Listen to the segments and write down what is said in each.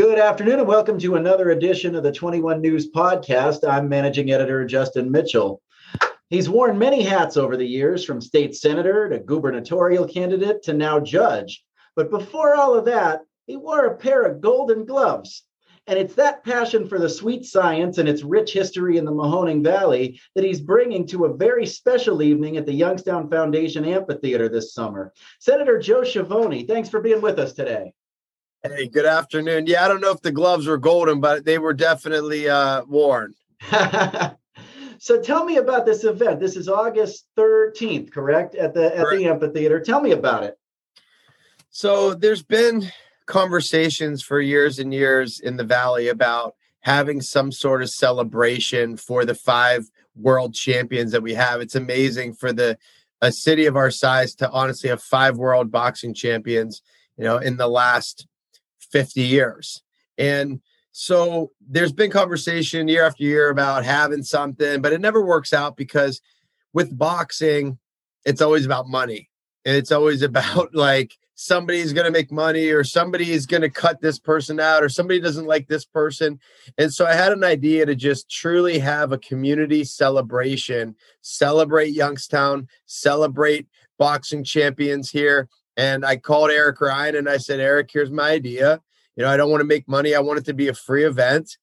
Good afternoon and welcome to another edition of the 21 News Podcast. I'm managing editor Justin Mitchell. He's worn many hats over the years, from state senator to gubernatorial candidate to now judge. But before all of that, he wore a pair of golden gloves. And it's that passion for the sweet science and its rich history in the Mahoning Valley that he's bringing to a very special evening at the Youngstown Foundation Amphitheater this summer. Senator Joe Schiavone, thanks for being with us today. Hey, good afternoon. Yeah, I don't know if the gloves were golden, but they were definitely uh, worn. so tell me about this event. This is August 13th, correct? At the at the amphitheater. Tell me about it. So there's been conversations for years and years in the valley about having some sort of celebration for the five world champions that we have. It's amazing for the a city of our size to honestly have five world boxing champions, you know, in the last 50 years. And so there's been conversation year after year about having something, but it never works out because with boxing, it's always about money. And it's always about like somebody's going to make money or somebody is going to cut this person out or somebody doesn't like this person. And so I had an idea to just truly have a community celebration, celebrate Youngstown, celebrate boxing champions here. And I called Eric Ryan and I said, Eric, here's my idea. You know, I don't want to make money. I want it to be a free event.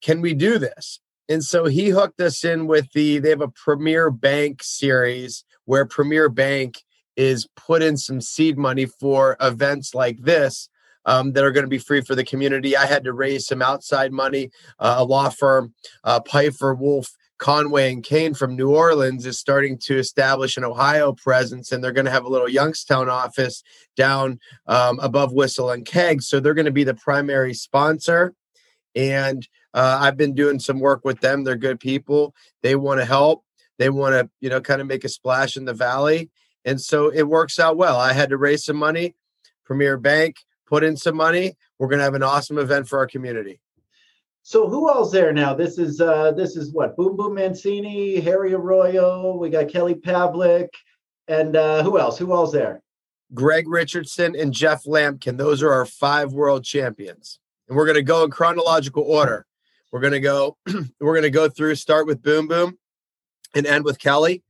Can we do this? And so he hooked us in with the, they have a Premier Bank series where Premier Bank is put in some seed money for events like this um, that are going to be free for the community. I had to raise some outside money. Uh, a law firm, uh, Piper Wolf, Conway and Kane from New Orleans is starting to establish an Ohio presence, and they're going to have a little Youngstown office down um, above Whistle and Keg. So they're going to be the primary sponsor. And uh, I've been doing some work with them. They're good people. They want to help. They want to, you know, kind of make a splash in the valley. And so it works out well. I had to raise some money. Premier Bank put in some money. We're going to have an awesome event for our community. So who else there now? This is uh this is what Boom Boom Mancini, Harry Arroyo. We got Kelly Pavlik, and uh, who else? Who else there? Greg Richardson and Jeff Lampkin. Those are our five world champions, and we're going to go in chronological order. We're going to go. we're to go through. Start with Boom Boom, and end with Kelly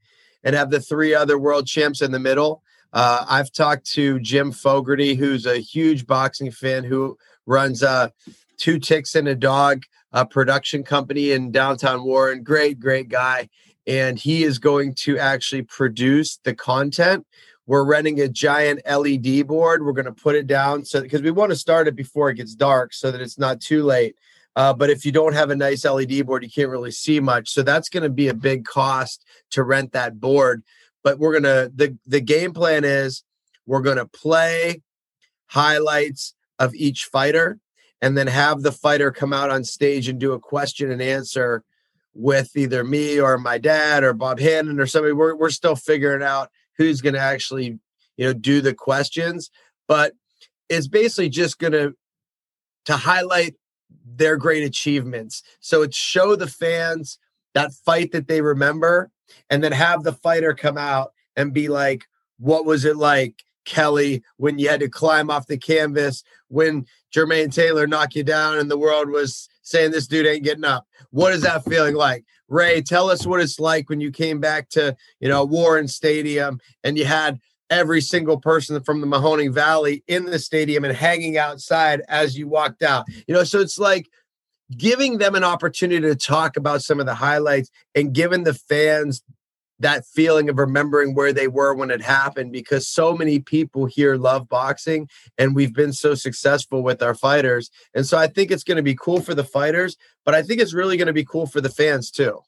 and have the three other world champs in the middle. Uh, I've talked to Jim Fogarty, who's a huge boxing fan who runs uh, Two Ticks and a Dog a production company in downtown Warren. Great, great guy. And he is going to actually produce the content. We're renting a giant LED board. We're going to put it down so because we want to start it before it gets dark so that it's not too late. Uh, but if you don't have a nice LED board, you can't really see much. So that's going to be a big cost to rent that board. But we're gonna the the game plan is we're gonna play highlights of each fighter and then have the fighter come out on stage and do a question and answer with either me or my dad or Bob Hannon or somebody. We're we're still figuring out who's going to actually you know do the questions, but it's basically just going to to highlight their great achievements. So it's show the fans that fight that they remember and then have the fighter come out and be like, what was it like, Kelly, when you had to climb off the canvas, when Jermaine Taylor knock you down and the world was saying this dude ain't getting up? What is that feeling like? Ray, tell us what it's like when you came back to, you know, Warren Stadium and you had every single person from the Mahoning Valley in the stadium and hanging outside as you walked out. You know, so it's like giving them an opportunity to talk about some of the highlights and giving the fans that feeling of remembering where they were when it happened because so many people here love boxing and we've been so successful with our fighters. And so I think it's going to be cool for the fighters, but I think it's really going to be cool for the fans too.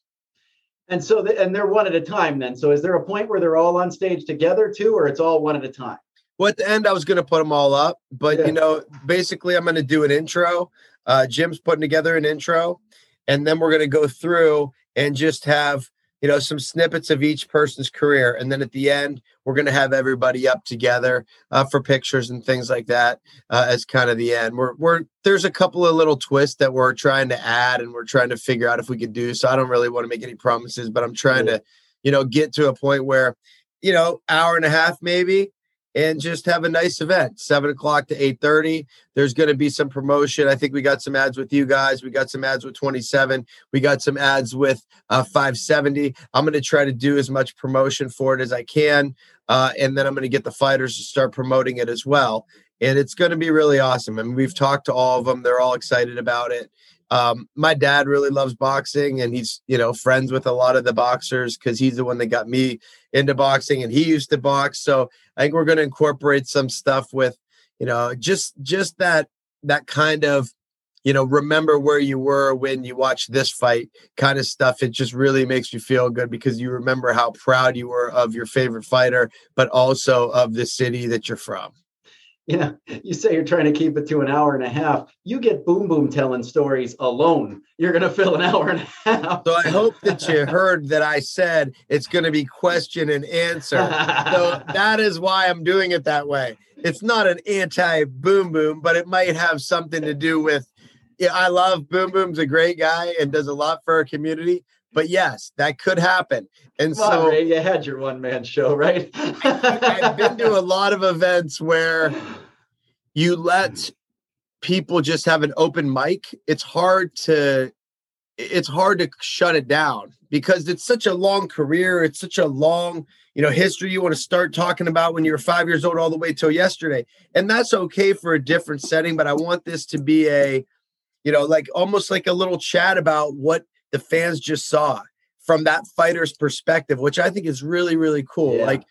And so, the, and they're one at a time then. So, is there a point where they're all on stage together too, or it's all one at a time? Well, at the end, I was going to put them all up, but yeah. you know, basically, I'm going to do an intro. Uh, Jim's putting together an intro, and then we're going to go through and just have you know some snippets of each person's career. And then at the end we're going to have everybody up together uh, for pictures and things like that uh, as kind of the end. We're, we're there's a couple of little twists that we're trying to add and we're trying to figure out if we could do so i don't really want to make any promises but i'm trying to you know get to a point where you know hour and a half maybe and just have a nice event. Seven o'clock to eight thirty. There's going to be some promotion. I think we got some ads with you guys. We got some ads with 27. We got some ads with uh, 570. I'm going to try to do as much promotion for it as I can, uh, and then I'm going to get the fighters to start promoting it as well. And it's going to be really awesome. I mean, we've talked to all of them. They're all excited about it. Um, my dad really loves boxing and he's, you know, friends with a lot of the boxers because he's the one that got me into boxing and he used to box. So I think we're going to incorporate some stuff with, you know, just just that that kind of, you know, remember where you were when you watched this fight kind of stuff. It just really makes you feel good because you remember how proud you were of your favorite fighter, but also of the city that you're from you know, you say you're trying to keep it to an hour and a half. You get Boom Boom telling stories alone. You're going to fill an hour and a half. So I hope that you heard that I said it's going to be question and answer. so that is why I'm doing it that way. It's not an anti Boom Boom, but it might have something to do with. Yeah, I love Boom Boom's a great guy and does a lot for our community. But yes, that could happen. And Come so on, Ray, you had your one man show, right? I've been to a lot of events where you let people just have an open mic. It's hard to it's hard to shut it down because it's such a long career. It's such a long, you know, history you want to start talking about when you're five years old all the way till yesterday. And that's okay for a different setting, but I want this to be a, you know, like almost like a little chat about what the fans just saw from that fighter's perspective, which I think is really, really cool. Yeah. Like,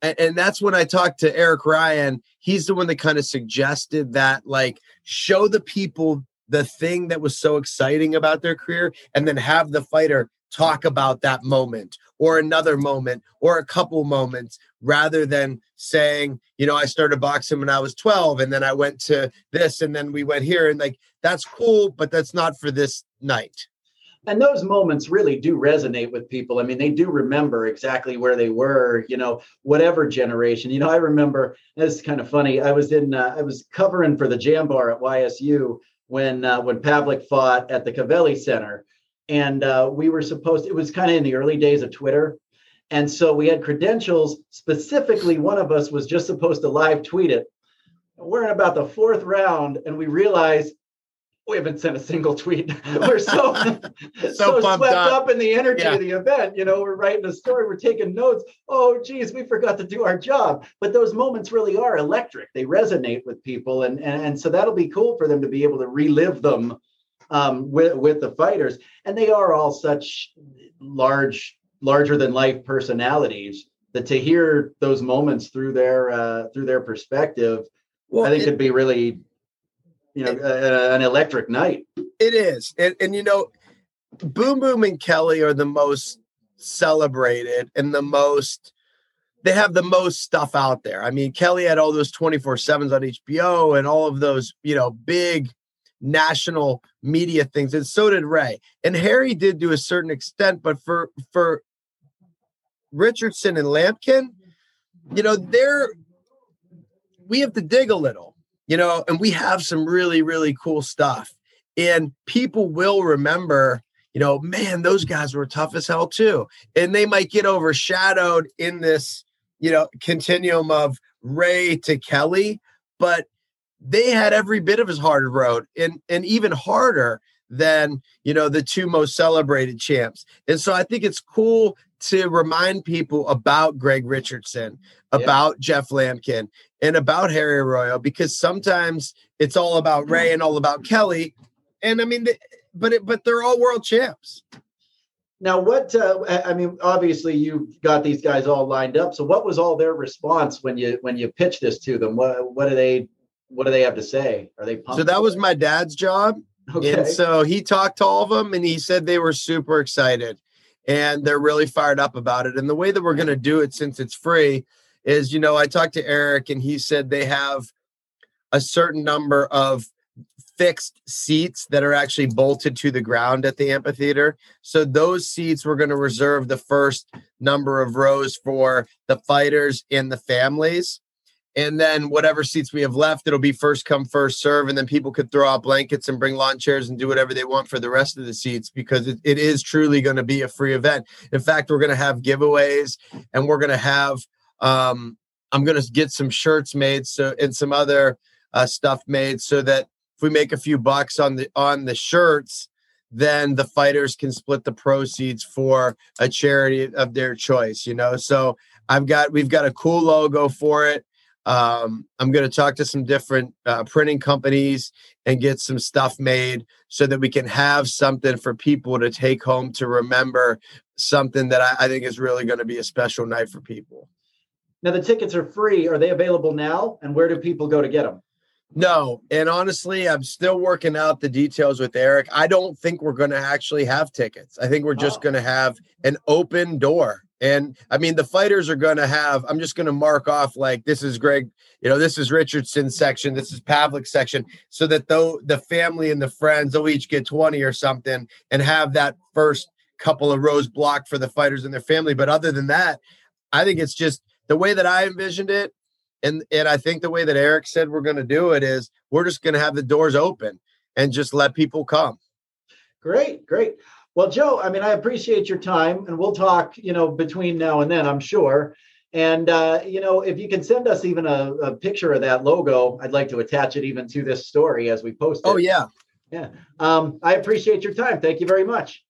and, and that's when I talked to Eric Ryan. He's the one that kind of suggested that, like, show the people the thing that was so exciting about their career and then have the fighter talk about that moment or another moment or a couple moments rather than saying, you know, I started boxing when I was 12 and then I went to this and then we went here and like that's cool, but that's not for this night and those moments really do resonate with people. I mean they do remember exactly where they were you know whatever generation. You know i remember this is kind of funny i was in uh, i was covering for the Jambar at ysu when uh, when pavlik fought at the Covelli center. And uh, we were supposed it was kind of in the early days of twitter. And so we had credentials specifically one of us was just supposed to live tweet it. We're in about the fourth round and we realized we haven't sent a single tweet. we're so so, so swept up. up. in the energy yeah. of the event. You know, we're writing a story, we're taking notes. Oh, geez, we forgot to do our job. But those moments really are electric. They resonate with people, and and, and so that'll be cool for them to be able to relive them um, with with the fighters. And they are all such large, larger than life personalities that to hear those moments through their uh, through their perspective, well, I think it, could be really you know, uh, an electric night. It is, and and you know, Boom Boom and Kelly are the most celebrated and the most. They have the most stuff out there. I mean, Kelly had all those 24 7s on HBO and all of those, you know, big national media things. And so did Ray. And Harry did to a certain extent, but for for Richardson and Lampkin, you know, they're we have to dig a little you know, and we have some really, really cool stuff. And people will remember, you know, man, those guys were tough as hell too. And they might get overshadowed in this, you know, continuum of Ray to Kelly, but they had every bit of as hard road and, and even harder than, you know, the two most celebrated champs. And so I think it's cool to remind people about Greg Richardson, about yeah. Jeff Lampkin, and about Harry Arroyo because sometimes it's all about Ray and all about Kelly. And I mean, but it, but they're all world champs. Now, what uh, I mean, obviously you've got these guys all lined up. So, what was all their response when you when you pitched this to them? What what do they what do they have to say? Are they pumped? So that was my dad's job, okay. and so he talked to all of them, and he said they were super excited and they're really fired up about it. And the way that we're going to do it, since it's free, is you know I talked to Eric and he said they have a certain number of fixed seats that are actually bolted to the ground at the amphitheater. So those seats we're going to reserve the first number of rows for the fighters and the families. And then whatever seats we have left, it'll be first come, first serve. And then people could throw out blankets and bring lawn chairs and do whatever they want for the rest of the seats because it, it is truly going to be a free event. In fact, we're going to have giveaways and we're going to have um, I'm gonna get some shirts made so and some other uh, stuff made so that if we make a few bucks on the on the shirts, then the fighters can split the proceeds for a charity of their choice. You know, so I've got we've got a cool logo for it. Um, I'm going to talk to some different uh, printing companies and get some stuff made so that we can have something for people to take home to remember something that I, I think is really going to be a special night for people. Now, the tickets are free. Are they available now? And where do people go to get them? No, and honestly, I'm still working out the details with Eric. I don't think we're going to actually have tickets. I think we're just oh. going to have an open door. And I mean, the fighters are going to have, I'm just going to mark off like this is Greg, you know, this is Richardson's section, this is Pavlik's section, so that though the family and the friends will each get 20 or something and have that first couple of rows blocked for the fighters and their family. But other than that, I think it's just the way that I envisioned it. And, and I think the way that Eric said we're going to do it is we're just going to have the doors open and just let people come. Great, great. Well, Joe, I mean, I appreciate your time, and we'll talk, you know, between now and then, I'm sure. And uh, you know, if you can send us even a, a, picture of that logo, I'd like to attach it even to this story as we post it. Oh yeah, yeah. Um, I appreciate your time. Thank you very much.